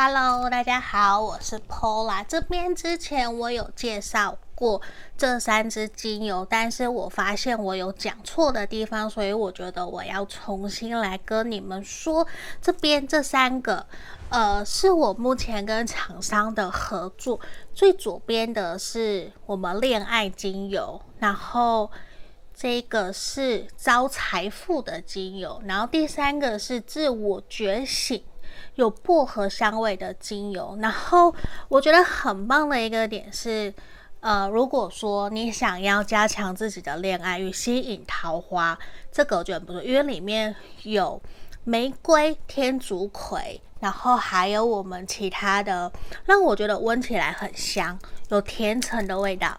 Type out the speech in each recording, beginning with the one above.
Hello，大家好，我是 Pola。这边之前我有介绍过这三支精油，但是我发现我有讲错的地方，所以我觉得我要重新来跟你们说。这边这三个，呃，是我目前跟厂商的合作。最左边的是我们恋爱精油，然后这个是招财富的精油，然后第三个是自我觉醒。有薄荷香味的精油，然后我觉得很棒的一个点是，呃，如果说你想要加强自己的恋爱与吸引桃花，这个我觉得不错，因为里面有玫瑰、天竺葵，然后还有我们其他的，让我觉得闻起来很香，有甜橙的味道，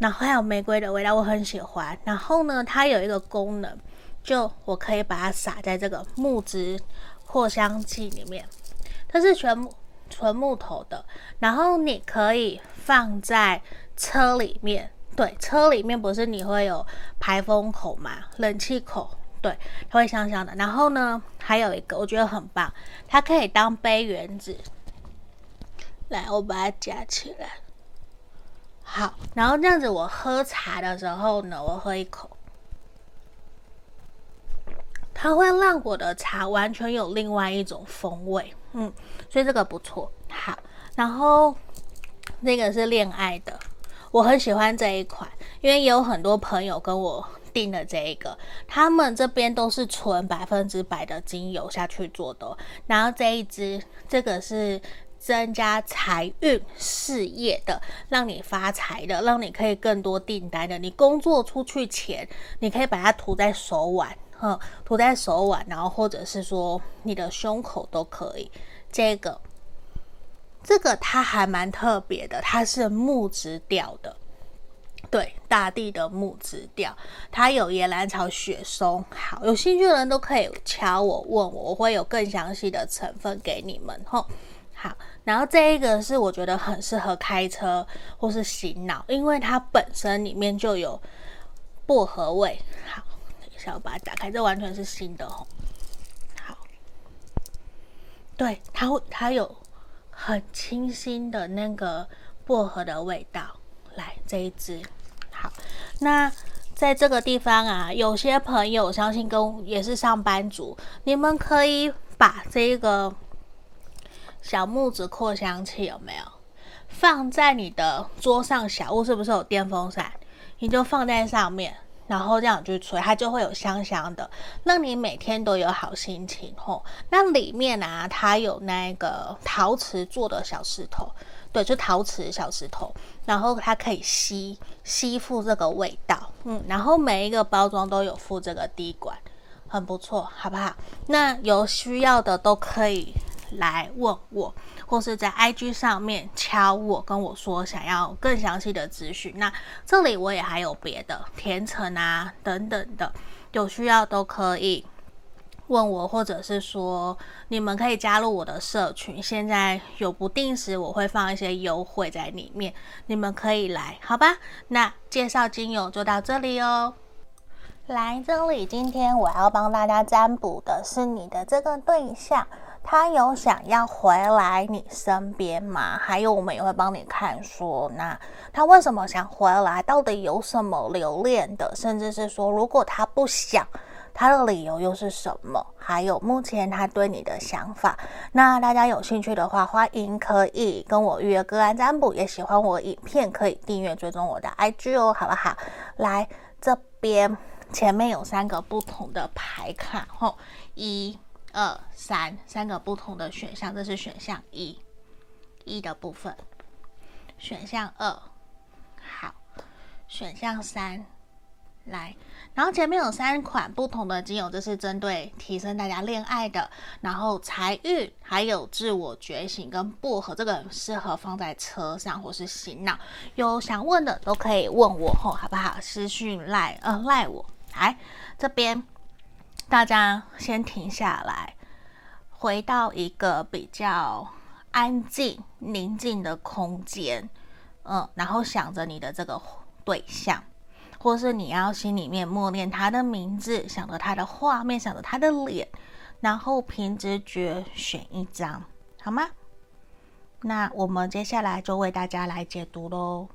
然后还有玫瑰的味道，我很喜欢。然后呢，它有一个功能，就我可以把它撒在这个木质。扩香剂里面，它是全木纯木头的，然后你可以放在车里面，对，车里面不是你会有排风口嘛，冷气口，对，它会香香的。然后呢，还有一个我觉得很棒，它可以当杯缘子。来，我把它夹起来。好，然后这样子我喝茶的时候呢，我喝一口。它会让我的茶完全有另外一种风味，嗯，所以这个不错。好，然后那个是恋爱的，我很喜欢这一款，因为也有很多朋友跟我订了这一个，他们这边都是纯百分之百的精油下去做的。然后这一支，这个是增加财运事业的，让你发财的，让你可以更多订单的。你工作出去前，你可以把它涂在手腕。嗯，涂在手腕，然后或者是说你的胸口都可以。这个，这个它还蛮特别的，它是木质调的，对，大地的木质调。它有野兰草、雪松。好，有兴趣的人都可以敲我问我，我会有更详细的成分给你们。吼，好，然后这一个是我觉得很适合开车或是洗脑，因为它本身里面就有薄荷味。好。要把它打开，这完全是新的哦。好，对，它会，它有很清新的那个薄荷的味道。来，这一支，好，那在这个地方啊，有些朋友相信跟也是上班族，你们可以把这个小木子扩香器有没有放在你的桌上？小屋是不是有电风扇？你就放在上面。然后这样去吹，它就会有香香的，让你每天都有好心情吼。那里面啊，它有那个陶瓷做的小石头，对，就陶瓷小石头，然后它可以吸吸附这个味道，嗯，然后每一个包装都有附这个滴管，很不错，好不好？那有需要的都可以来问我。或是在 IG 上面敲我，跟我说想要更详细的资讯。那这里我也还有别的甜橙啊等等的，有需要都可以问我，或者是说你们可以加入我的社群。现在有不定时我会放一些优惠在里面，你们可以来，好吧？那介绍精油就到这里哦。来这里，今天我要帮大家占卜的是你的这个对象。他有想要回来你身边吗？还有，我们也会帮你看说，那他为什么想回来？到底有什么留恋的？甚至是说，如果他不想，他的理由又是什么？还有，目前他对你的想法。那大家有兴趣的话，欢迎可以跟我预约个案占卜。也喜欢我影片，可以订阅追踪我的 IG 哦，好不好？来这边前面有三个不同的牌卡，吼，一。二三三个不同的选项，这是选项一，一的部分。选项二，好，选项三，来，然后前面有三款不同的精油，这是针对提升大家恋爱的，然后财运，还有自我觉醒跟薄荷，这个适合放在车上或是醒脑。有想问的都可以问我吼，好不好？私讯赖呃赖我，来这边。大家先停下来，回到一个比较安静、宁静的空间，嗯，然后想着你的这个对象，或是你要心里面默念他的名字，想着他的画面，想着他的脸，然后凭直觉选一张，好吗？那我们接下来就为大家来解读喽。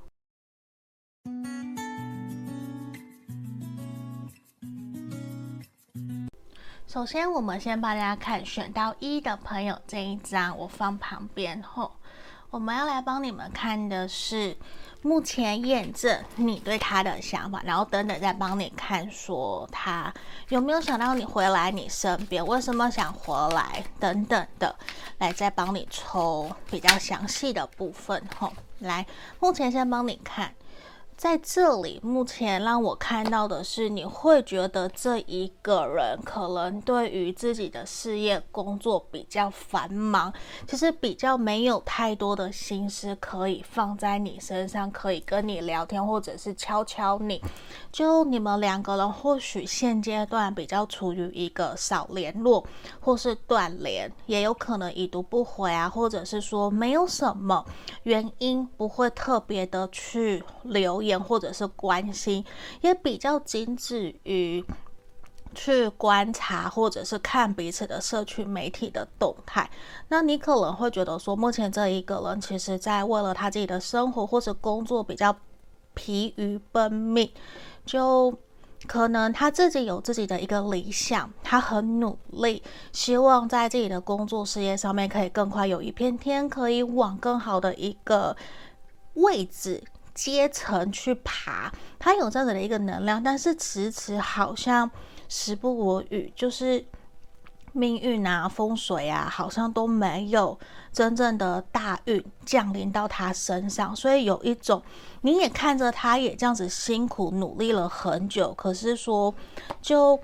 首先，我们先帮大家看选到一的朋友这一张，我放旁边后，我们要来帮你们看的是目前验证你对他的想法，然后等等再帮你看说他有没有想到你回来你身边，为什么想回来等等的，来再帮你抽比较详细的部分吼。来，目前先帮你看。在这里，目前让我看到的是，你会觉得这一个人可能对于自己的事业工作比较繁忙，其实比较没有太多的心思可以放在你身上，可以跟你聊天，或者是敲敲你。就你们两个人，或许现阶段比较处于一个少联络，或是断联，也有可能已读不回啊，或者是说没有什么原因，不会特别的去留言。或者是关心，也比较仅止于去观察，或者是看彼此的社区媒体的动态。那你可能会觉得说，目前这一个人其实在为了他自己的生活或者工作比较疲于奔命，就可能他自己有自己的一个理想，他很努力，希望在自己的工作事业上面可以更快有一片天，可以往更好的一个位置。阶层去爬，他有这样子的一个能量，但是迟迟好像时不我与，就是命运啊、风水啊，好像都没有真正的大运降临到他身上，所以有一种你也看着他也这样子辛苦努力了很久，可是说就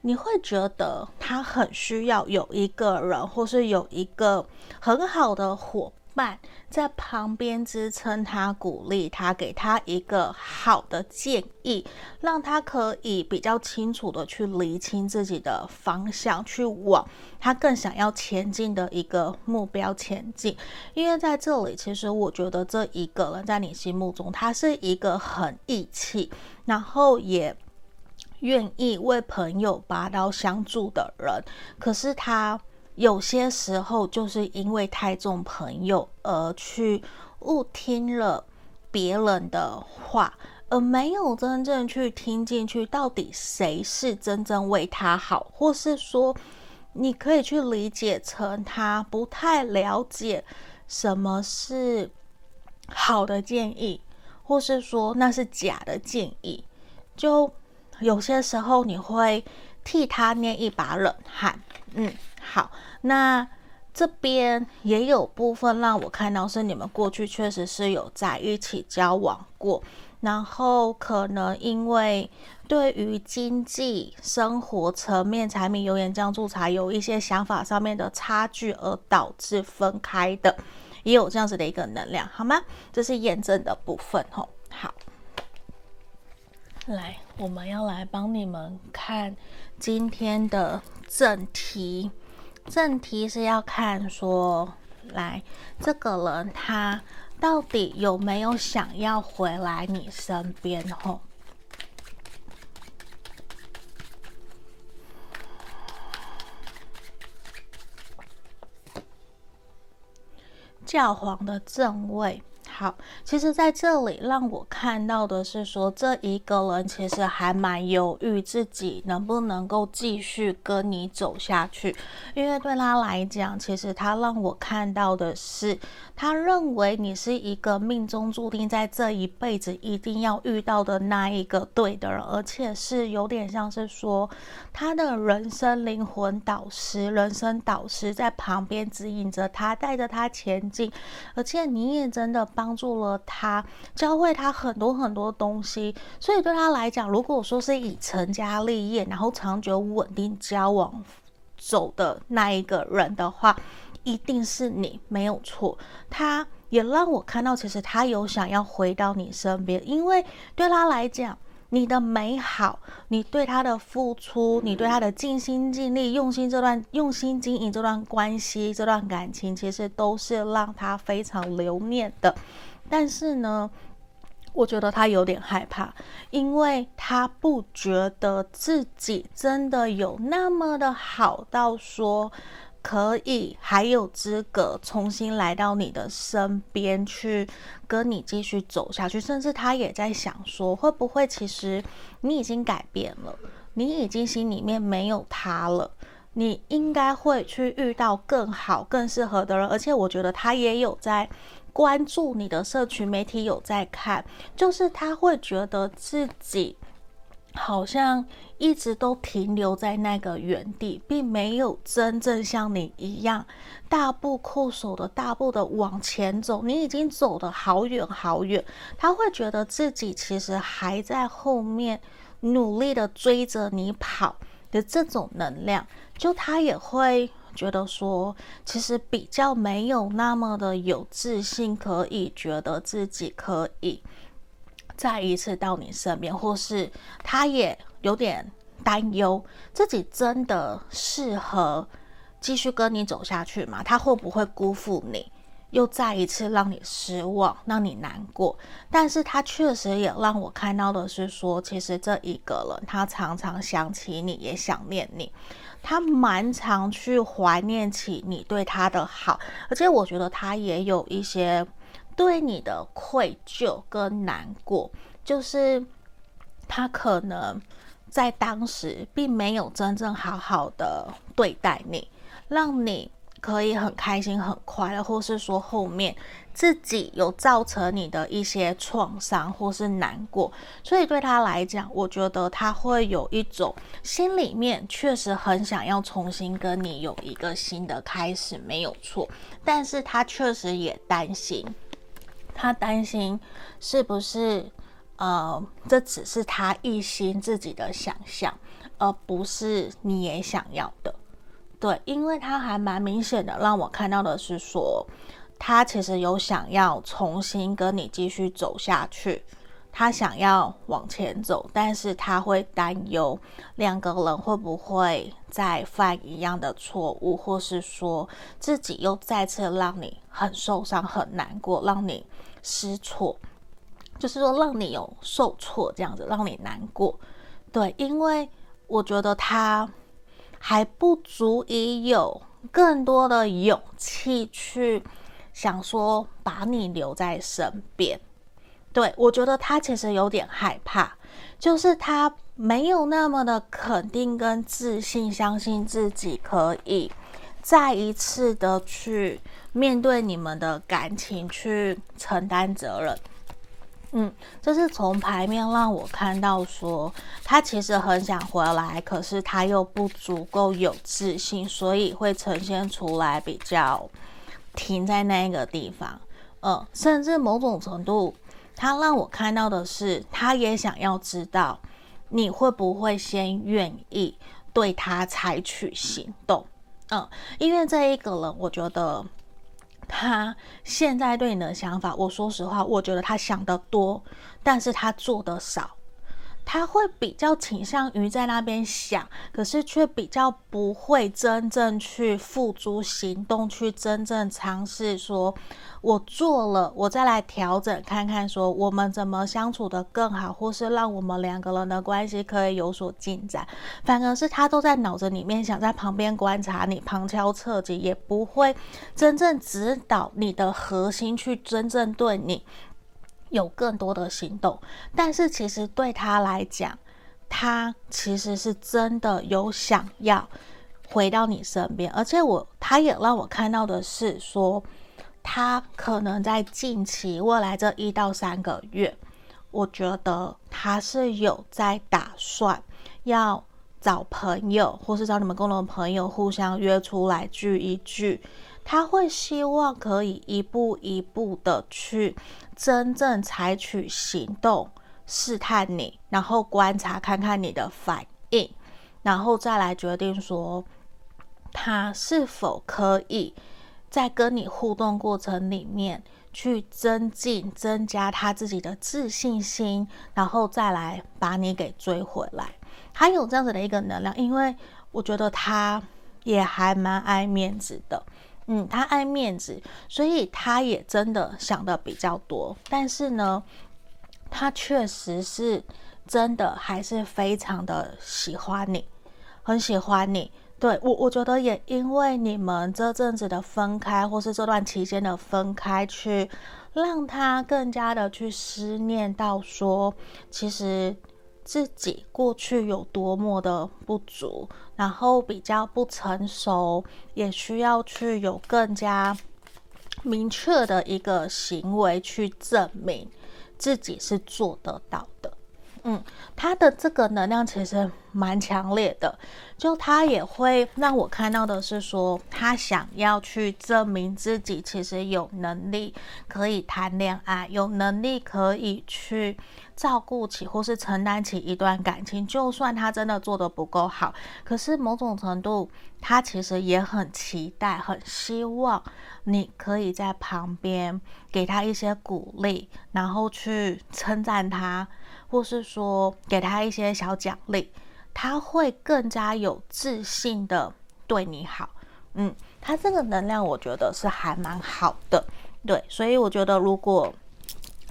你会觉得他很需要有一个人，或是有一个很好的伙伴。在旁边支撑他、鼓励他，给他一个好的建议，让他可以比较清楚的去厘清自己的方向，去往他更想要前进的一个目标前进。因为在这里，其实我觉得这一个人在你心目中，他是一个很义气，然后也愿意为朋友拔刀相助的人。可是他。有些时候就是因为太重朋友而去误听了别人的话，而没有真正去听进去，到底谁是真正为他好，或是说你可以去理解成他不太了解什么是好的建议，或是说那是假的建议，就有些时候你会替他捏一把冷汗，嗯。好，那这边也有部分让我看到是你们过去确实是有在一起交往过，然后可能因为对于经济生活层面、柴米油盐酱醋茶有一些想法上面的差距，而导致分开的，也有这样子的一个能量，好吗？这是验证的部分吼。好，来，我们要来帮你们看今天的正题。正题是要看说，来这个人他到底有没有想要回来你身边？吼，教皇的正位。好，其实在这里让我看到的是说，这一个人其实还蛮犹豫自己能不能够继续跟你走下去，因为对他来讲，其实他让我看到的是，他认为你是一个命中注定在这一辈子一定要遇到的那一个对的人，而且是有点像是说他的人生灵魂导师、人生导师在旁边指引着他，带着他前进，而且你也真的帮。帮助了他，教会他很多很多东西，所以对他来讲，如果说是以成家立业，然后长久稳定交往走的那一个人的话，一定是你，没有错。他也让我看到，其实他有想要回到你身边，因为对他来讲，你的美好，你对他的付出，你对他的尽心尽力、用心这段用心经营这段关系、这段感情，其实都是让他非常留念的。但是呢，我觉得他有点害怕，因为他不觉得自己真的有那么的好到说可以还有资格重新来到你的身边去跟你继续走下去，甚至他也在想说，会不会其实你已经改变了，你已经心里面没有他了，你应该会去遇到更好、更适合的人，而且我觉得他也有在关注你的社群媒体，有在看，就是他会觉得自己。好像一直都停留在那个原地，并没有真正像你一样大步阔手的大步的往前走。你已经走得好远好远，他会觉得自己其实还在后面努力的追着你跑的这种能量，就他也会觉得说，其实比较没有那么的有自信，可以觉得自己可以。再一次到你身边，或是他也有点担忧，自己真的适合继续跟你走下去吗？他会不会辜负你，又再一次让你失望，让你难过？但是他确实也让我看到的是说，其实这一个人，他常常想起你，也想念你，他蛮常去怀念起你对他的好，而且我觉得他也有一些。对你的愧疚跟难过，就是他可能在当时并没有真正好好的对待你，让你可以很开心、很快乐，或是说后面自己有造成你的一些创伤或是难过，所以对他来讲，我觉得他会有一种心里面确实很想要重新跟你有一个新的开始，没有错，但是他确实也担心。他担心是不是，呃，这只是他一心自己的想象，而不是你也想要的。对，因为他还蛮明显的让我看到的是说，他其实有想要重新跟你继续走下去，他想要往前走，但是他会担忧两个人会不会再犯一样的错误，或是说自己又再次让你很受伤、很难过，让你。失措，就是说让你有受挫这样子，让你难过。对，因为我觉得他还不足以有更多的勇气去想说把你留在身边。对，我觉得他其实有点害怕，就是他没有那么的肯定跟自信，相信自己可以再一次的去。面对你们的感情去承担责任，嗯，这是从牌面让我看到说，他其实很想回来，可是他又不足够有自信，所以会呈现出来比较停在那个地方，嗯，甚至某种程度，他让我看到的是，他也想要知道你会不会先愿意对他采取行动，嗯，因为这一个人，我觉得。他现在对你的想法，我说实话，我觉得他想的多，但是他做的少。他会比较倾向于在那边想，可是却比较不会真正去付诸行动，去真正尝试说，我做了，我再来调整看看，说我们怎么相处得更好，或是让我们两个人的关系可以有所进展。反而是他都在脑子里面想，在旁边观察你，旁敲侧击，也不会真正指导你的核心去真正对你。有更多的行动，但是其实对他来讲，他其实是真的有想要回到你身边，而且我他也让我看到的是说，他可能在近期未来这一到三个月，我觉得他是有在打算要找朋友，或是找你们共同的朋友互相约出来聚一聚。他会希望可以一步一步的去真正采取行动，试探你，然后观察看看你的反应，然后再来决定说他是否可以在跟你互动过程里面去增进、增加他自己的自信心，然后再来把你给追回来。他有这样子的一个能量，因为我觉得他也还蛮爱面子的。嗯，他爱面子，所以他也真的想的比较多。但是呢，他确实是真的还是非常的喜欢你，很喜欢你。对，我，我觉得也因为你们这阵子的分开，或是这段期间的分开，去让他更加的去思念到说，其实自己过去有多么的不足，然后比较不成熟，也需要去有更加明确的一个行为去证明自己是做得到。嗯，他的这个能量其实蛮强烈的，就他也会让我看到的是说，他想要去证明自己其实有能力可以谈恋爱，有能力可以去照顾起或是承担起一段感情，就算他真的做得不够好，可是某种程度，他其实也很期待，很希望你可以在旁边给他一些鼓励，然后去称赞他。或是说给他一些小奖励，他会更加有自信的对你好。嗯，他这个能量我觉得是还蛮好的，对，所以我觉得如果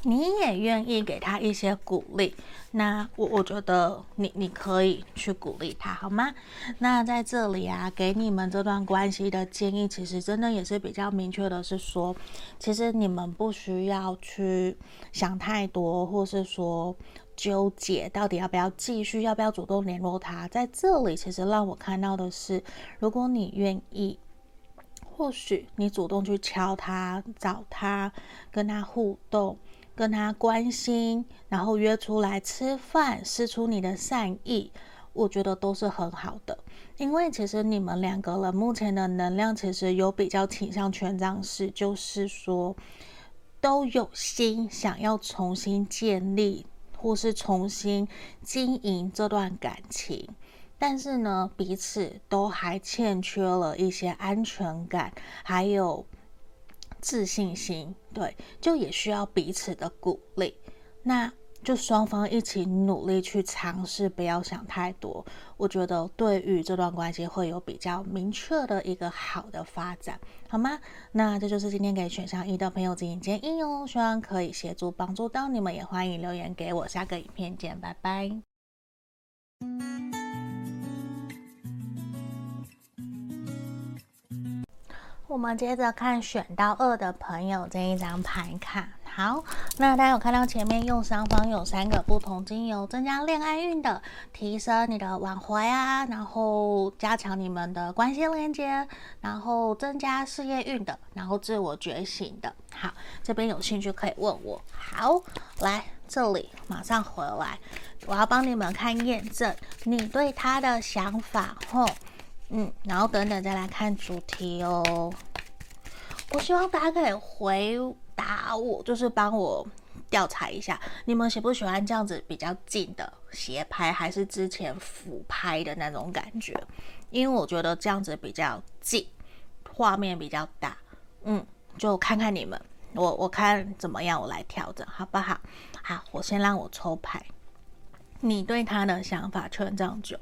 你也愿意给他一些鼓励，那我我觉得你你可以去鼓励他，好吗？那在这里啊，给你们这段关系的建议，其实真的也是比较明确的，是说，其实你们不需要去想太多，或是说。纠结到底要不要继续，要不要主动联络他？在这里，其实让我看到的是，如果你愿意，或许你主动去敲他、找他、跟他互动、跟他关心，然后约出来吃饭，释出你的善意，我觉得都是很好的。因为其实你们两个人目前的能量，其实有比较倾向权杖四，就是说都有心想要重新建立。或是重新经营这段感情，但是呢，彼此都还欠缺了一些安全感，还有自信心，对，就也需要彼此的鼓励。那就双方一起努力去尝试，不要想太多。我觉得对于这段关系会有比较明确的一个好的发展，好吗？那这就是今天给选项一的朋友指引建议哦，希望可以协助帮助到你们，也欢迎留言给我。下个影片见，拜拜。我们接着看选到二的朋友这一张牌卡。好，那大家有看到前面右上方有三个不同精油，增加恋爱运的，提升你的挽回啊，然后加强你们的关系连接，然后增加事业运的，然后自我觉醒的。好，这边有兴趣可以问我。好，来这里马上回来，我要帮你们看验证你对他的想法。后，嗯，然后等等再来看主题哦。我希望大家可以回。打我，就是帮我调查一下，你们喜不喜欢这样子比较近的斜拍，还是之前俯拍的那种感觉？因为我觉得这样子比较近，画面比较大。嗯，就看看你们，我我看怎么样，我来调整，好不好？好，我先让我抽牌。你对他的想法，权杖九。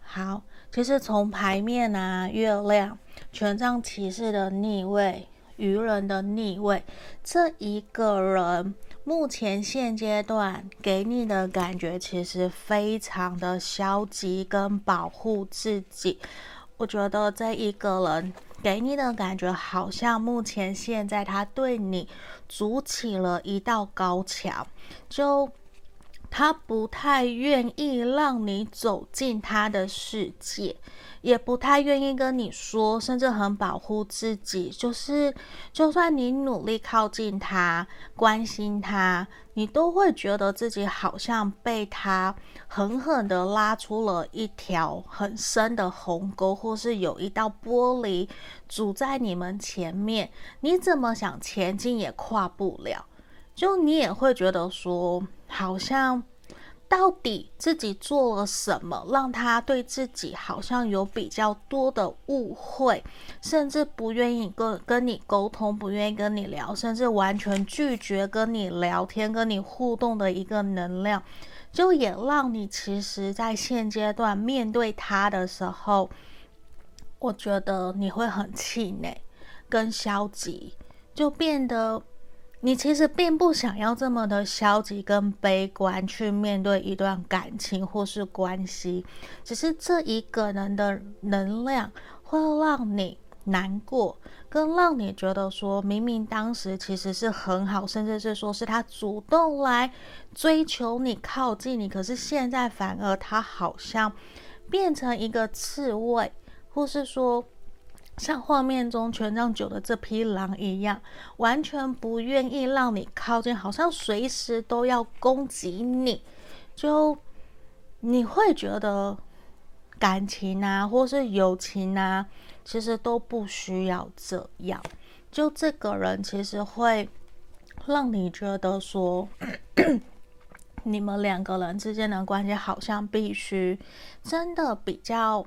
好，其实从牌面啊，月亮，权杖骑士的逆位。愚人的逆位，这一个人目前现阶段给你的感觉其实非常的消极跟保护自己。我觉得这一个人给你的感觉好像目前现在他对你筑起了一道高墙，就他不太愿意让你走进他的世界。也不太愿意跟你说，甚至很保护自己。就是，就算你努力靠近他、关心他，你都会觉得自己好像被他狠狠地拉出了一条很深的鸿沟，或是有一道玻璃阻在你们前面，你怎么想前进也跨不了。就你也会觉得说，好像。到底自己做了什么，让他对自己好像有比较多的误会，甚至不愿意跟跟你沟通，不愿意跟你聊，甚至完全拒绝跟你聊天、跟你互动的一个能量，就也让你其实，在现阶段面对他的时候，我觉得你会很气馁跟消极，就变得。你其实并不想要这么的消极跟悲观去面对一段感情或是关系，只是这一个人的能量会让你难过，跟让你觉得说明明当时其实是很好，甚至是说是他主动来追求你、靠近你，可是现在反而他好像变成一个刺猬，或是说。像画面中权杖九的这匹狼一样，完全不愿意让你靠近，好像随时都要攻击你。就你会觉得感情啊，或是友情啊，其实都不需要这样。就这个人其实会让你觉得说，你们两个人之间的关系好像必须真的比较。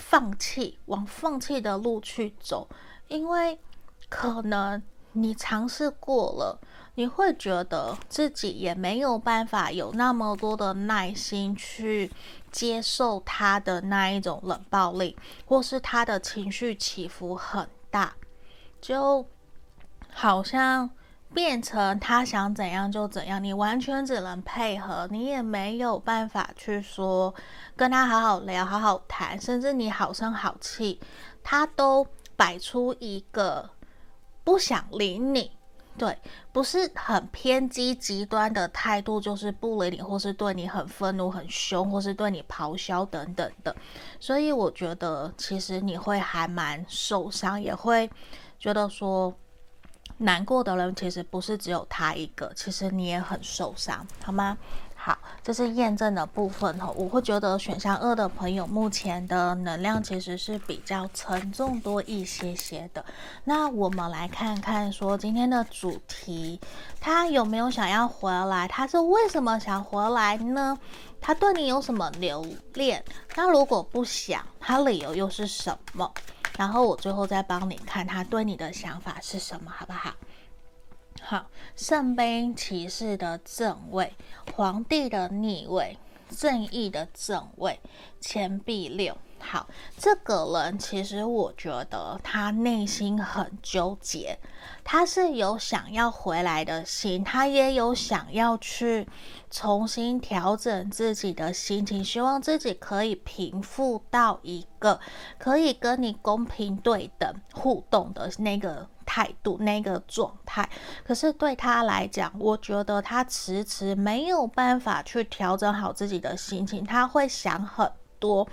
放弃，往放弃的路去走，因为可能你尝试过了，你会觉得自己也没有办法有那么多的耐心去接受他的那一种冷暴力，或是他的情绪起伏很大，就好像。变成他想怎样就怎样，你完全只能配合，你也没有办法去说跟他好好聊、好好谈，甚至你好声好气，他都摆出一个不想理你，对，不是很偏激极端的态度，就是不理你，或是对你很愤怒、很凶，或是对你咆哮等等的。所以我觉得其实你会还蛮受伤，也会觉得说。难过的人其实不是只有他一个，其实你也很受伤，好吗？好，这是验证的部分哈。我会觉得选项二的朋友目前的能量其实是比较沉重多一些些的。那我们来看看说今天的主题，他有没有想要回来？他是为什么想回来呢？他对你有什么留恋？那如果不想，他理由又是什么？然后我最后再帮你看他对你的想法是什么，好不好？好，圣杯骑士的正位，皇帝的逆位，正义的正位，钱币六。好，这个人其实我觉得他内心很纠结，他是有想要回来的心，他也有想要去重新调整自己的心情，希望自己可以平复到一个可以跟你公平对等互动的那个态度、那个状态。可是对他来讲，我觉得他迟迟没有办法去调整好自己的心情，他会想很多。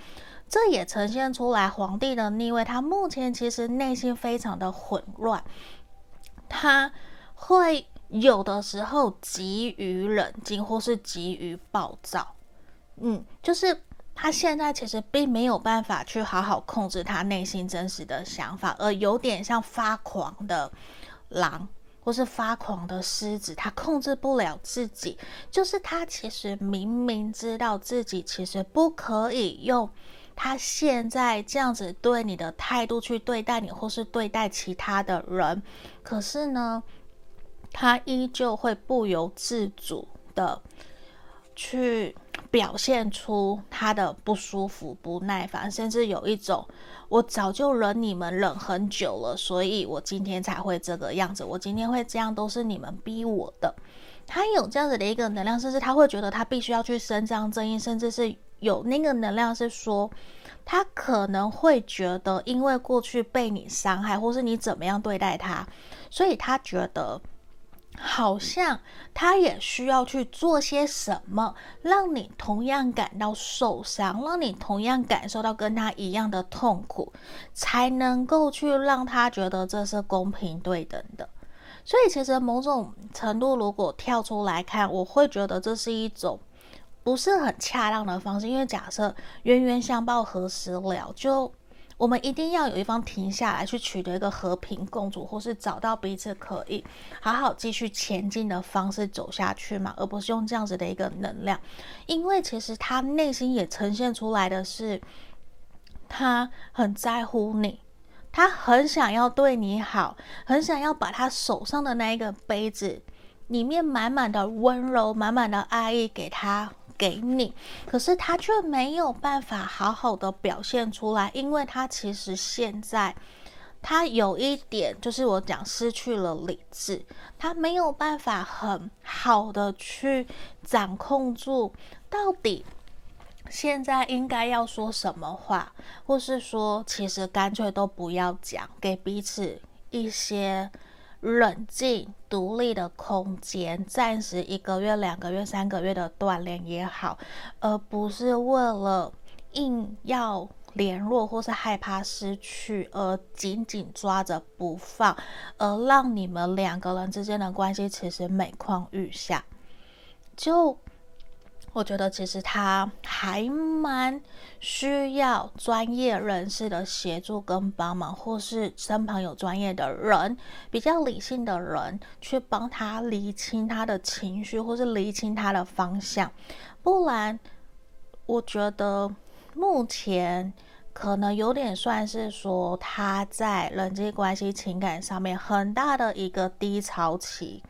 这也呈现出来皇帝的逆位，他目前其实内心非常的混乱，他会有的时候急于冷静，或是急于暴躁，嗯，就是他现在其实并没有办法去好好控制他内心真实的想法，而有点像发狂的狼，或是发狂的狮子，他控制不了自己，就是他其实明明知道自己其实不可以用。他现在这样子对你的态度去对待你，或是对待其他的人，可是呢，他依旧会不由自主的去表现出他的不舒服、不耐烦，甚至有一种我早就忍你们忍很久了，所以我今天才会这个样子，我今天会这样都是你们逼我的。他有这样子的一个能量，甚至他会觉得他必须要去伸张正义，甚至是。有那个能量是说，他可能会觉得，因为过去被你伤害，或是你怎么样对待他，所以他觉得好像他也需要去做些什么，让你同样感到受伤，让你同样感受到跟他一样的痛苦，才能够去让他觉得这是公平对等的。所以，其实某种程度，如果跳出来看，我会觉得这是一种。不是很恰当的方式，因为假设冤冤相报何时了，就我们一定要有一方停下来，去取得一个和平共处，或是找到彼此可以好好继续前进的方式走下去嘛，而不是用这样子的一个能量。因为其实他内心也呈现出来的是，他很在乎你，他很想要对你好，很想要把他手上的那一个杯子里面满满的温柔、满满的爱意给他。给你，可是他却没有办法好好的表现出来，因为他其实现在他有一点就是我讲失去了理智，他没有办法很好的去掌控住到底现在应该要说什么话，或是说其实干脆都不要讲，给彼此一些冷静独立的空间，暂时一个月、两个月、三个月的锻炼也好，而不是为了硬要。联络或是害怕失去而紧紧抓着不放，而让你们两个人之间的关系其实每况愈下。就我觉得，其实他还蛮需要专业人士的协助跟帮忙，或是身旁有专业的人、比较理性的人去帮他厘清他的情绪，或是厘清他的方向。不然，我觉得目前。可能有点算是说他在人际关系、情感上面很大的一个低潮期，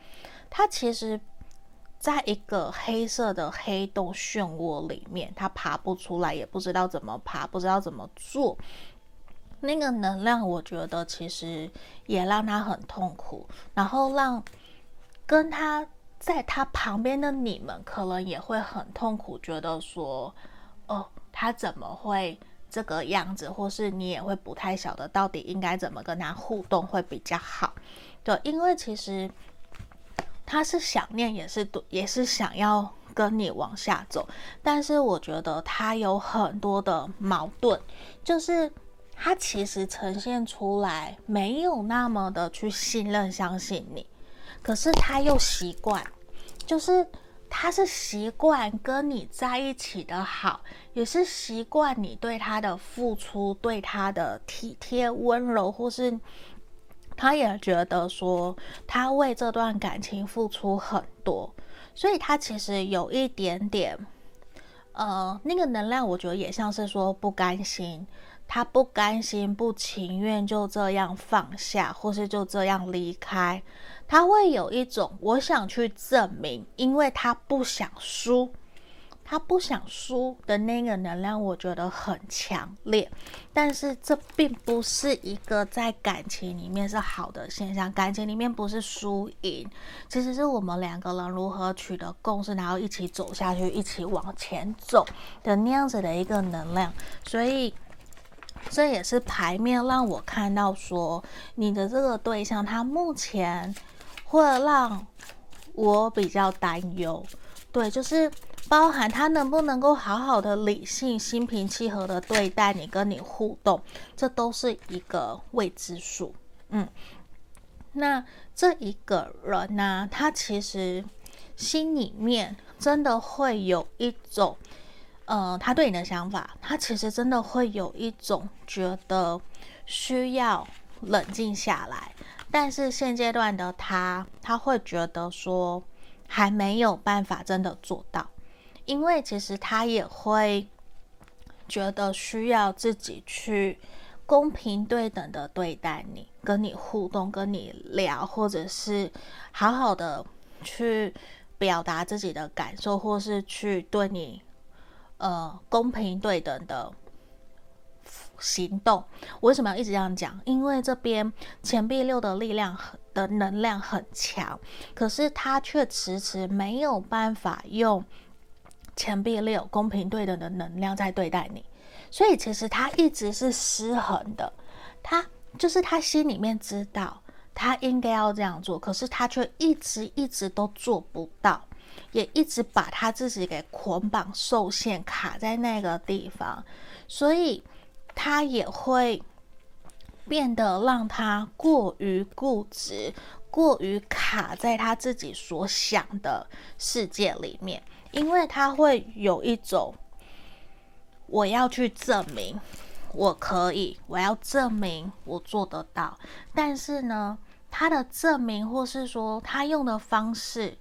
他其实在一个黑色的黑洞漩涡里面，他爬不出来，也不知道怎么爬，不知道怎么做。那个能量，我觉得其实也让他很痛苦，然后让跟他在他旁边的你们，可能也会很痛苦，觉得说，哦，他怎么会？这个样子，或是你也会不太晓得到底应该怎么跟他互动会比较好，对，因为其实他是想念，也是也是想要跟你往下走，但是我觉得他有很多的矛盾，就是他其实呈现出来没有那么的去信任、相信你，可是他又习惯，就是。他是习惯跟你在一起的好，也是习惯你对他的付出，对他的体贴温柔，或是他也觉得说他为这段感情付出很多，所以他其实有一点点，呃，那个能量，我觉得也像是说不甘心，他不甘心、不情愿就这样放下，或是就这样离开。他会有一种我想去证明，因为他不想输，他不想输的那个能量，我觉得很强烈。但是这并不是一个在感情里面是好的现象，感情里面不是输赢，其实是我们两个人如何取得共识，然后一起走下去，一起往前走的那样子的一个能量。所以这也是牌面让我看到说，你的这个对象他目前。会让我比较担忧，对，就是包含他能不能够好好的理性、心平气和的对待你，跟你互动，这都是一个未知数。嗯，那这一个人呢、他其实心里面真的会有一种，呃，他对你的想法，他其实真的会有一种觉得需要冷静下来。但是现阶段的他，他会觉得说还没有办法真的做到，因为其实他也会觉得需要自己去公平对等的对待你，跟你互动，跟你聊，或者是好好的去表达自己的感受，或是去对你呃公平对等的。行动，我为什么要一直这样讲？因为这边钱币六的力量的能量很强，可是他却迟迟没有办法用钱币六公平对等的能量在对待你，所以其实他一直是失衡的。他就是他心里面知道他应该要这样做，可是他却一直一直都做不到，也一直把他自己给捆绑、受限、卡在那个地方，所以。他也会变得让他过于固执，过于卡在他自己所想的世界里面，因为他会有一种我要去证明我可以，我要证明我做得到。但是呢，他的证明或是说他用的方式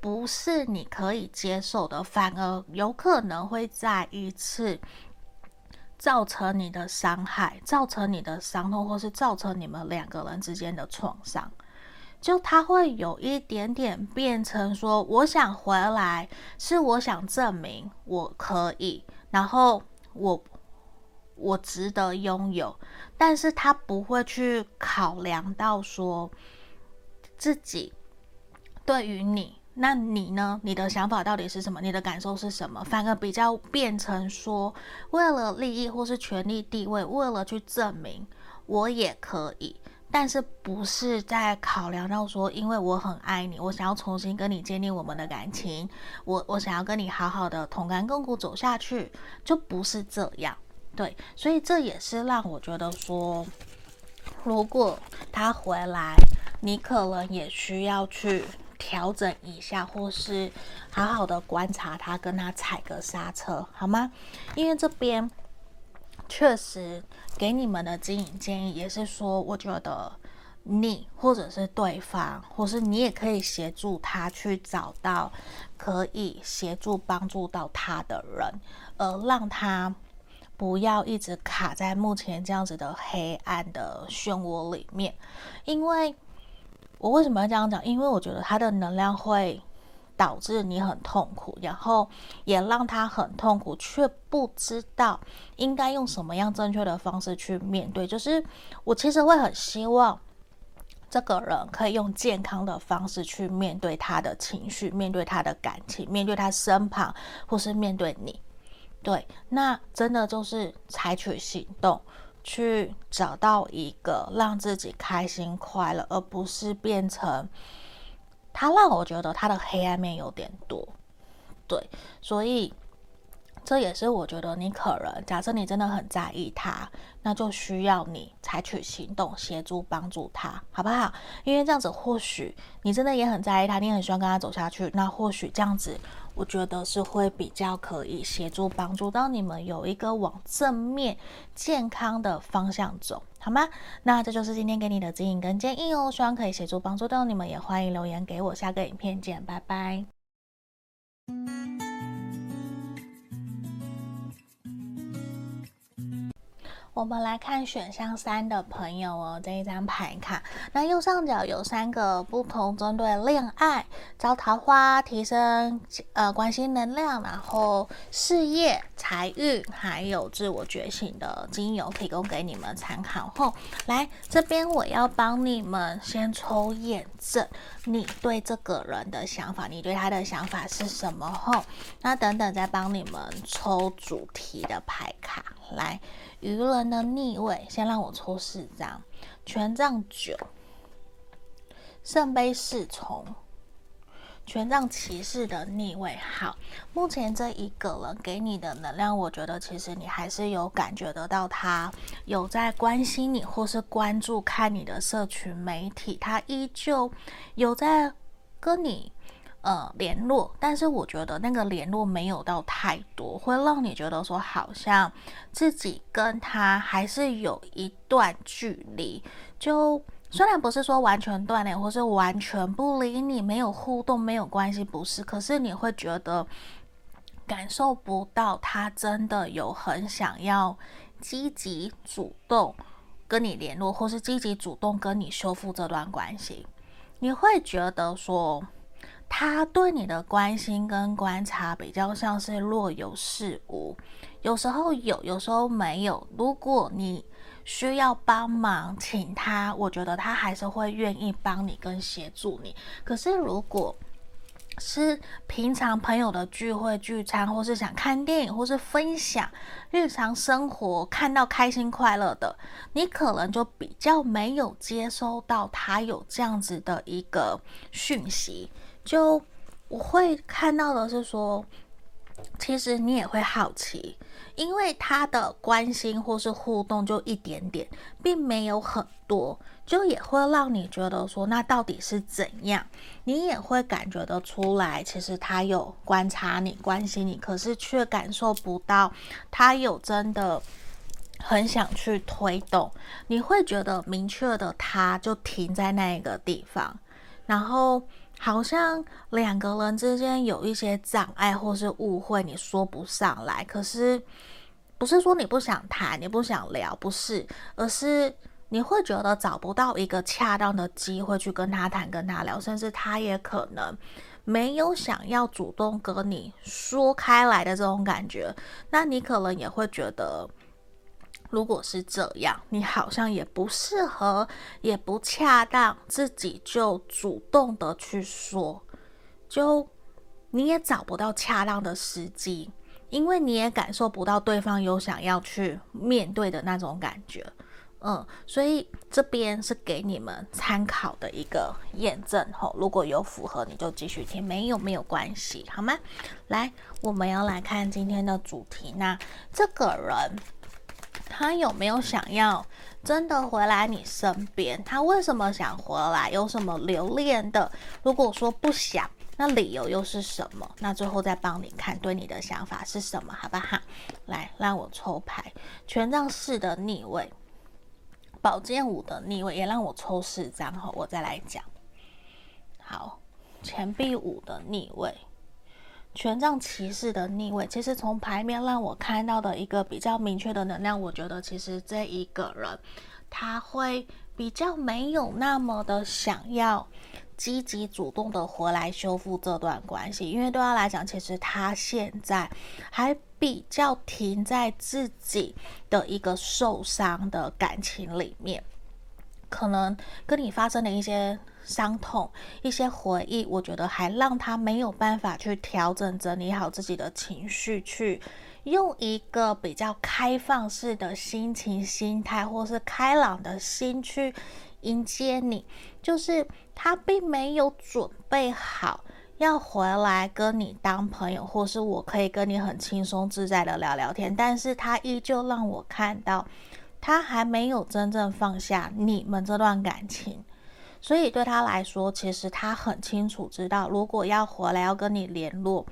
不是你可以接受的，反而有可能会再一次。造成你的伤害，造成你的伤痛，或是造成你们两个人之间的创伤，就他会有一点点变成说，我想回来，是我想证明我可以，然后我我值得拥有，但是他不会去考量到说自己对于你，那你呢？你的想法到底是什么？你的感受是什么？反而比较变成说，为了利益或是权力地位，为了去证明我也可以。但是不是在考量到说，因为我很爱你，我想要重新跟你建立我们的感情，我我想要跟你好好的同甘共苦走下去，就不是这样。对，所以这也是让我觉得说，如果他回来，你可能也需要去调整一下，或是好好的观察他，跟他踩个刹车，好吗？因为这边。确实，给你们的经营建议也是说，我觉得你或者是对方，或是你也可以协助他去找到可以协助帮助到他的人，而让他不要一直卡在目前这样子的黑暗的漩涡里面。因为我为什么要这样讲？因为我觉得他的能量会。导致你很痛苦，然后也让他很痛苦，却不知道应该用什么样正确的方式去面对。就是我其实会很希望这个人可以用健康的方式去面对他的情绪，面对他的感情，面对他身旁，或是面对你。对，那真的就是采取行动，去找到一个让自己开心快乐，而不是变成。他让我觉得他的黑暗面有点多，对，所以这也是我觉得你可能，假设你真的很在意他，那就需要你采取行动，协助帮助他，好不好？因为这样子，或许你真的也很在意他，你很希望跟他走下去，那或许这样子。我觉得是会比较可以协助帮助到你们有一个往正面健康的方向走，好吗？那这就是今天给你的指引跟建议哦，希望可以协助帮助到你们，也欢迎留言给我。下个影片见，拜拜。我们来看选项三的朋友哦，这一张牌卡。那右上角有三个不同针对恋爱、招桃花、提升呃关系能量，然后事业、财运，还有自我觉醒的精油，提供给你们参考后。来这边，我要帮你们先抽验证你对这个人的想法，你对他的想法是什么后，那等等再帮你们抽主题的牌卡来。愚人的逆位，先让我抽四张。权杖九，圣杯侍从，权杖骑士的逆位。好，目前这一个人给你的能量，我觉得其实你还是有感觉得到，他有在关心你，或是关注看你的社群媒体，他依旧有在跟你。呃，联络，但是我觉得那个联络没有到太多，会让你觉得说好像自己跟他还是有一段距离。就虽然不是说完全断联，或是完全不理你，没有互动，没有关系，不是。可是你会觉得感受不到他真的有很想要积极主动跟你联络，或是积极主动跟你修复这段关系。你会觉得说。他对你的关心跟观察比较像是若有似无，有时候有，有时候没有。如果你需要帮忙，请他，我觉得他还是会愿意帮你跟协助你。可是如果是平常朋友的聚会聚餐，或是想看电影，或是分享日常生活，看到开心快乐的，你可能就比较没有接收到他有这样子的一个讯息。就我会看到的是说，其实你也会好奇，因为他的关心或是互动就一点点，并没有很多，就也会让你觉得说，那到底是怎样？你也会感觉得出来，其实他有观察你、关心你，可是却感受不到他有真的很想去推动。你会觉得明确的，他就停在那一个地方，然后。好像两个人之间有一些障碍或是误会，你说不上来。可是不是说你不想谈，你不想聊，不是，而是你会觉得找不到一个恰当的机会去跟他谈、跟他聊，甚至他也可能没有想要主动跟你说开来的这种感觉。那你可能也会觉得如果是这样，你好像也不适合，也不恰当，自己就主动的去说，就你也找不到恰当的时机，因为你也感受不到对方有想要去面对的那种感觉。嗯，所以这边是给你们参考的一个验证吼，如果有符合，你就继续听；没有，没有关系，好吗？来，我们要来看今天的主题。那这个人他有没有想要真的回来你身边？他为什么想回来？有什么留恋的？如果说不想，那理由又是什么？那最后再帮你看，对你的想法是什么？好不好？来，让我抽牌，权杖四的逆位。宝剑五的逆位，也让我抽四张哈，我再来讲。好，钱币五的逆位，权杖骑士的逆位。其实从牌面让我看到的一个比较明确的能量，我觉得其实这一个人他会比较没有那么的想要积极主动的回来修复这段关系，因为对他来讲，其实他现在还。比较停在自己的一个受伤的感情里面，可能跟你发生的一些伤痛、一些回忆，我觉得还让他没有办法去调整、整理好自己的情绪，去用一个比较开放式的心情、心态，或是开朗的心去迎接你，就是他并没有准备好。要回来跟你当朋友，或是我可以跟你很轻松自在的聊聊天，但是他依旧让我看到，他还没有真正放下你们这段感情，所以对他来说，其实他很清楚知道，如果要回来要跟你联络，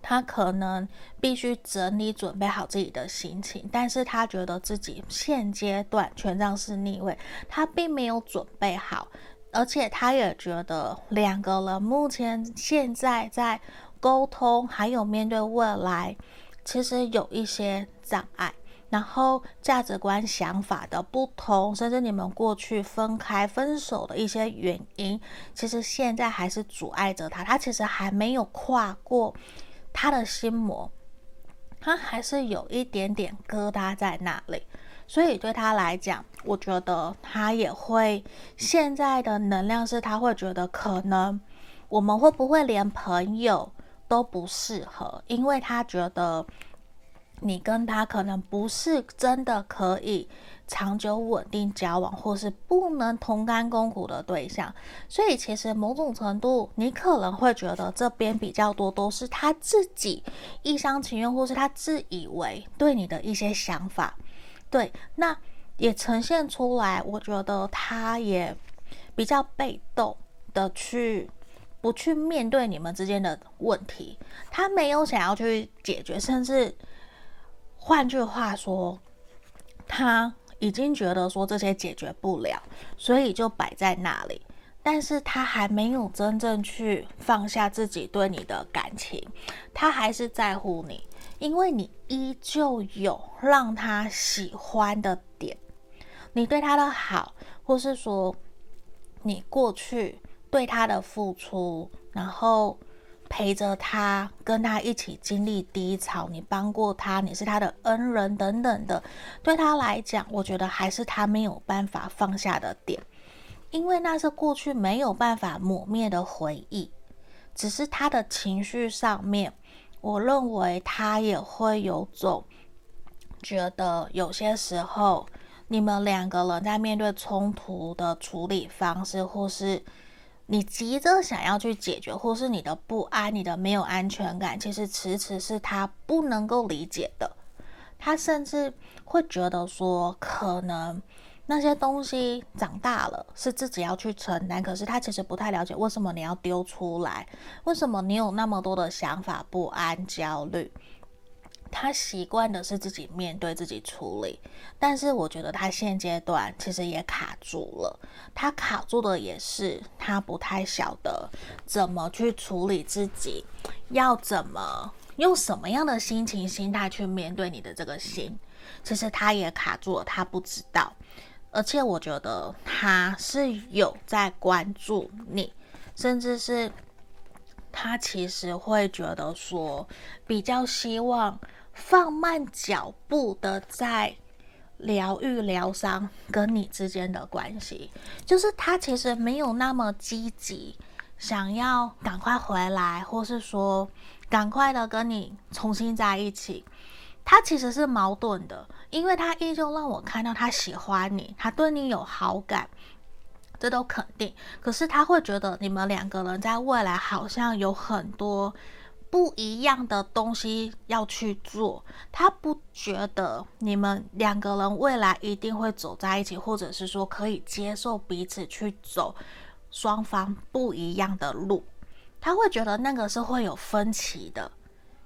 他可能必须整理准备好自己的心情，但是他觉得自己现阶段权杖是逆位，他并没有准备好。而且他也觉得两个人目前现在在沟通，还有面对未来，其实有一些障碍。然后价值观、想法的不同，甚至你们过去分开、分手的一些原因，其实现在还是阻碍着他。他其实还没有跨过他的心魔，他还是有一点点疙瘩在那里。所以对他来讲，我觉得他也会现在的能量是，他会觉得可能我们会不会连朋友都不适合，因为他觉得你跟他可能不是真的可以长久稳定交往，或是不能同甘共苦的对象。所以其实某种程度，你可能会觉得这边比较多都是他自己一厢情愿，或是他自以为对你的一些想法。对，那也呈现出来。我觉得他也比较被动的去，不去面对你们之间的问题，他没有想要去解决，甚至换句话说，他已经觉得说这些解决不了，所以就摆在那里。但是他还没有真正去放下自己对你的感情，他还是在乎你。因为你依旧有让他喜欢的点，你对他的好，或是说你过去对他的付出，然后陪着他，跟他一起经历低潮，你帮过他，你是他的恩人等等的，对他来讲，我觉得还是他没有办法放下的点，因为那是过去没有办法抹灭的回忆，只是他的情绪上面。我认为他也会有种觉得，有些时候你们两个人在面对冲突的处理方式，或是你急着想要去解决，或是你的不安、你的没有安全感，其实迟迟是他不能够理解的。他甚至会觉得说，可能。那些东西长大了是自己要去承担，可是他其实不太了解为什么你要丢出来，为什么你有那么多的想法、不安、焦虑。他习惯的是自己面对、自己处理，但是我觉得他现阶段其实也卡住了。他卡住的也是他不太晓得怎么去处理自己，要怎么用什么样的心情、心态去面对你的这个心。其实他也卡住了，他不知道。而且我觉得他是有在关注你，甚至是他其实会觉得说，比较希望放慢脚步的在疗愈疗伤跟你之间的关系，就是他其实没有那么积极，想要赶快回来，或是说赶快的跟你重新在一起。他其实是矛盾的，因为他依旧让我看到他喜欢你，他对你有好感，这都肯定。可是他会觉得你们两个人在未来好像有很多。不一样的东西要去做，他不觉得你们两个人未来一定会走在一起，或者是说可以接受彼此去走双方不一样的路，他会觉得那个是会有分歧的。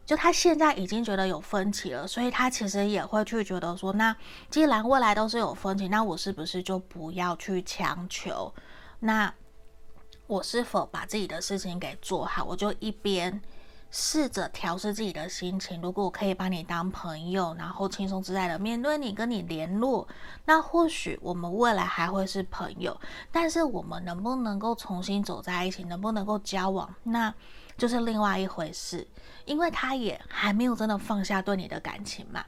就他现在已经觉得有分歧了，所以他其实也会去觉得说，那既然未来都是有分歧，那我是不是就不要去强求？那我是否把自己的事情给做好？我就一边。试着调试自己的心情。如果我可以把你当朋友，然后轻松自在的面对你，跟你联络，那或许我们未来还会是朋友。但是我们能不能够重新走在一起，能不能够交往，那就是另外一回事。因为他也还没有真的放下对你的感情嘛，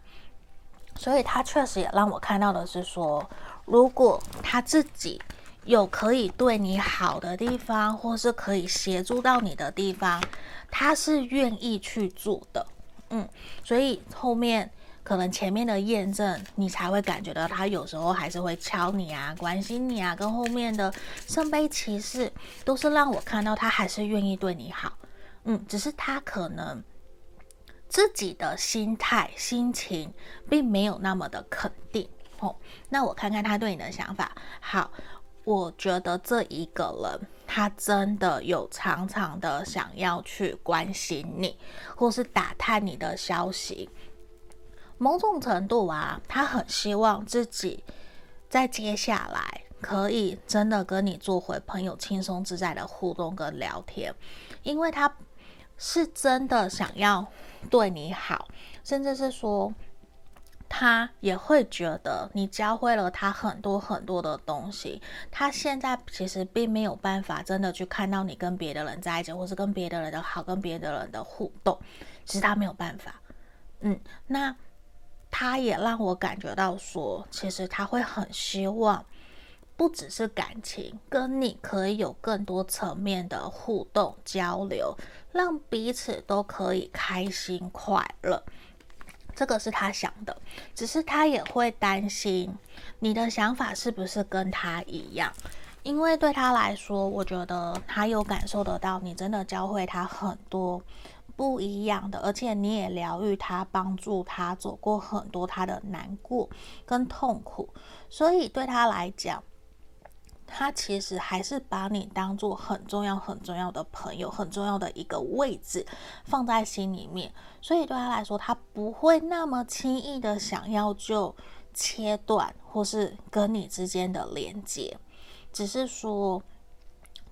所以他确实也让我看到的是说，如果他自己有可以对你好的地方，或是可以协助到你的地方。他是愿意去做的，嗯，所以后面可能前面的验证，你才会感觉到他有时候还是会敲你啊，关心你啊，跟后面的圣杯骑士都是让我看到他还是愿意对你好，嗯，只是他可能自己的心态、心情并没有那么的肯定哦。那我看看他对你的想法，好。我觉得这一个人，他真的有常常的想要去关心你，或是打探你的消息。某种程度啊，他很希望自己在接下来可以真的跟你做回朋友，轻松自在的互动跟聊天，因为他是真的想要对你好，甚至是说。他也会觉得你教会了他很多很多的东西，他现在其实并没有办法真的去看到你跟别的人在一起，或是跟别的人的好，跟别的人的互动，其实他没有办法。嗯，那他也让我感觉到说，其实他会很希望，不只是感情，跟你可以有更多层面的互动交流，让彼此都可以开心快乐。这个是他想的，只是他也会担心你的想法是不是跟他一样，因为对他来说，我觉得他有感受得到，你真的教会他很多不一样的，而且你也疗愈他，帮助他走过很多他的难过跟痛苦，所以对他来讲。他其实还是把你当做很重要、很重要的朋友，很重要的一个位置放在心里面，所以对他来说，他不会那么轻易的想要就切断或是跟你之间的连接，只是说，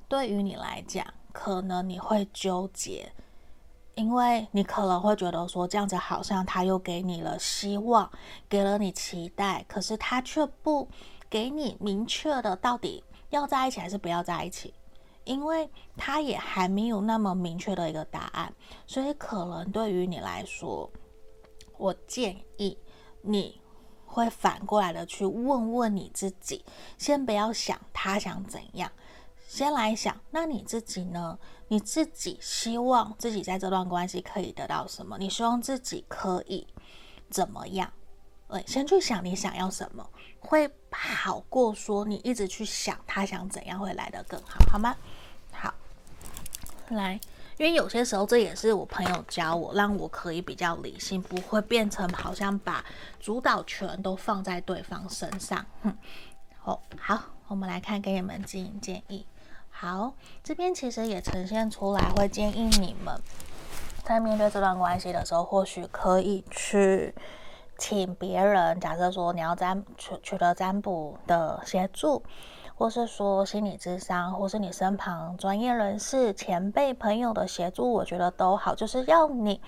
对于你来讲，可能你会纠结，因为你可能会觉得说，这样子好像他又给你了希望，给了你期待，可是他却不给你明确的到底。要在一起还是不要在一起？因为他也还没有那么明确的一个答案，所以可能对于你来说，我建议你会反过来的去问问你自己，先不要想他想怎样，先来想，那你自己呢？你自己希望自己在这段关系可以得到什么？你希望自己可以怎么样？对，先去想你想要什么，会好过说你一直去想他想怎样会来得更好，好吗？好，来，因为有些时候这也是我朋友教我，让我可以比较理性，不会变成好像把主导权都放在对方身上。哼，好，好，我们来看给你们建议建议。好，这边其实也呈现出来，会建议你们在面对这段关系的时候，或许可以去。请别人，假设说你要占取取得占卜的协助，或是说心理智商，或是你身旁专业人士、前辈朋友的协助，我觉得都好，就是要你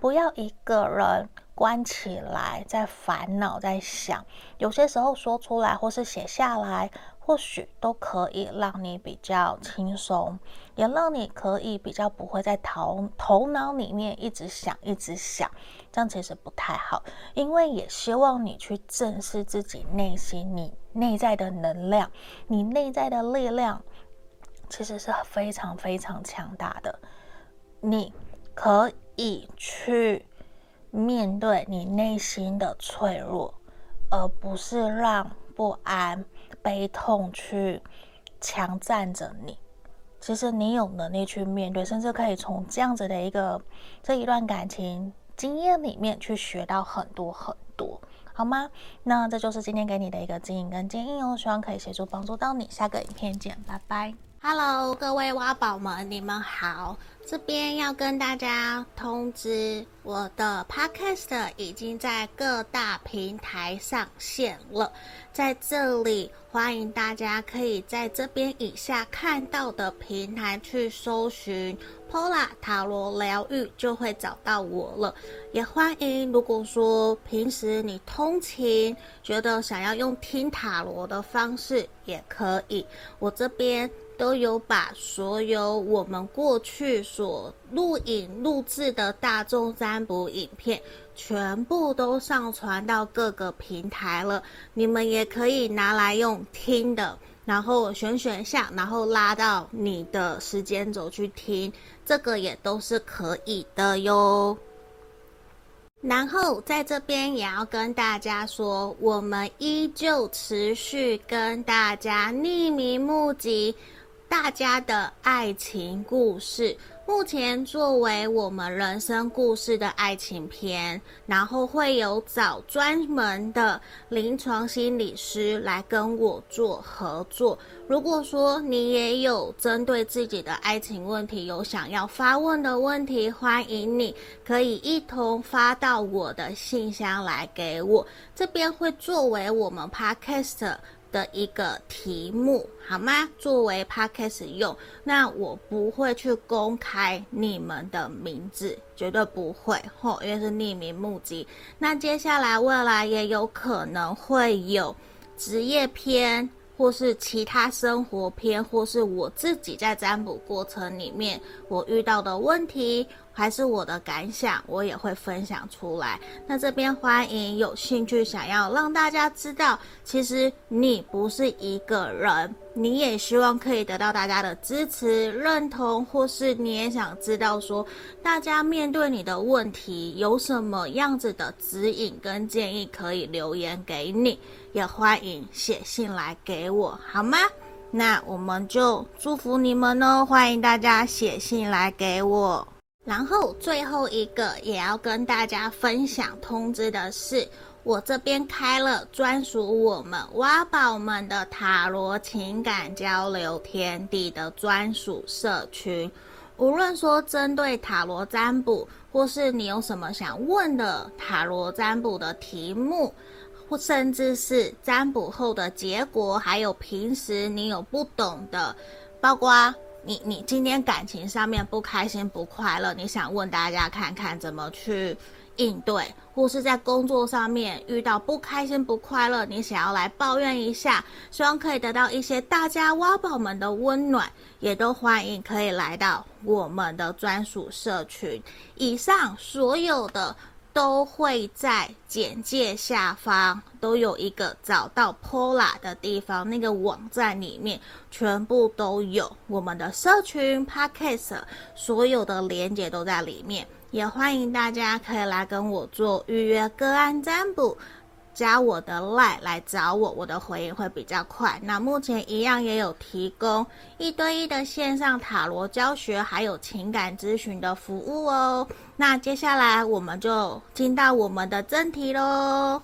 不要一个人关起来在烦恼，在想。有些时候说出来或是写下来，或许都可以让你比较轻松，也让你可以比较不会在头头脑里面一直想，一直想。这样其实不太好，因为也希望你去正视自己内心，你内在的能量，你内在的力量，其实是非常非常强大的。你可去面对你内心的脆弱，而不是让不安、悲痛去强占着你。其实你有能力去面对，甚至可以从这样子的一个这一段感情经验里面去学到很多很多，好吗？那这就是今天给你的一个指引跟建议哦，希望可以协助帮助到你。下个影片见，拜拜。Hello，各位挖宝们，你们好！这边要跟大家通知，我的 Podcast 已经在各大平台上线了。在这里，欢迎大家可以在这边以下看到的平台去搜寻 Pola 塔罗疗愈，就会找到我了。也欢迎，如果说平时你通勤，觉得想要用听塔罗的方式，也可以。我这边。都有把所有我们过去所录影录制的大众占卜影片，全部都上传到各个平台了。你们也可以拿来用听的，然后选选项，然后拉到你的时间轴去听，这个也都是可以的哟。然后在这边也要跟大家说，我们依旧持续跟大家匿名募集。大家的爱情故事，目前作为我们人生故事的爱情篇，然后会有找专门的临床心理师来跟我做合作。如果说你也有针对自己的爱情问题有想要发问的问题，欢迎你可以一同发到我的信箱来给我，这边会作为我们 Podcast。的一个题目好吗？作为 podcast 用，那我不会去公开你们的名字，绝对不会吼，因为是匿名募集。那接下来未来也有可能会有职业篇，或是其他生活篇，或是我自己在占卜过程里面我遇到的问题。还是我的感想，我也会分享出来。那这边欢迎有兴趣想要让大家知道，其实你不是一个人，你也希望可以得到大家的支持、认同，或是你也想知道说，大家面对你的问题有什么样子的指引跟建议，可以留言给你，也欢迎写信来给我，好吗？那我们就祝福你们哦，欢迎大家写信来给我。然后最后一个也要跟大家分享通知的是，我这边开了专属我们挖宝们的塔罗情感交流天地的专属社群。无论说针对塔罗占卜，或是你有什么想问的塔罗占卜的题目，或甚至是占卜后的结果，还有平时你有不懂的，包括。你你今天感情上面不开心不快乐，你想问大家看看怎么去应对，或是在工作上面遇到不开心不快乐，你想要来抱怨一下，希望可以得到一些大家挖宝们的温暖，也都欢迎可以来到我们的专属社群。以上所有的。都会在简介下方都有一个找到 Pola 的地方，那个网站里面全部都有我们的社群 Podcast，所有的连接都在里面，也欢迎大家可以来跟我做预约个案占卜。加我的 LINE 来找我，我的回应会比较快。那目前一样也有提供一对一的线上塔罗教学，还有情感咨询的服务哦。那接下来我们就进到我们的正题喽。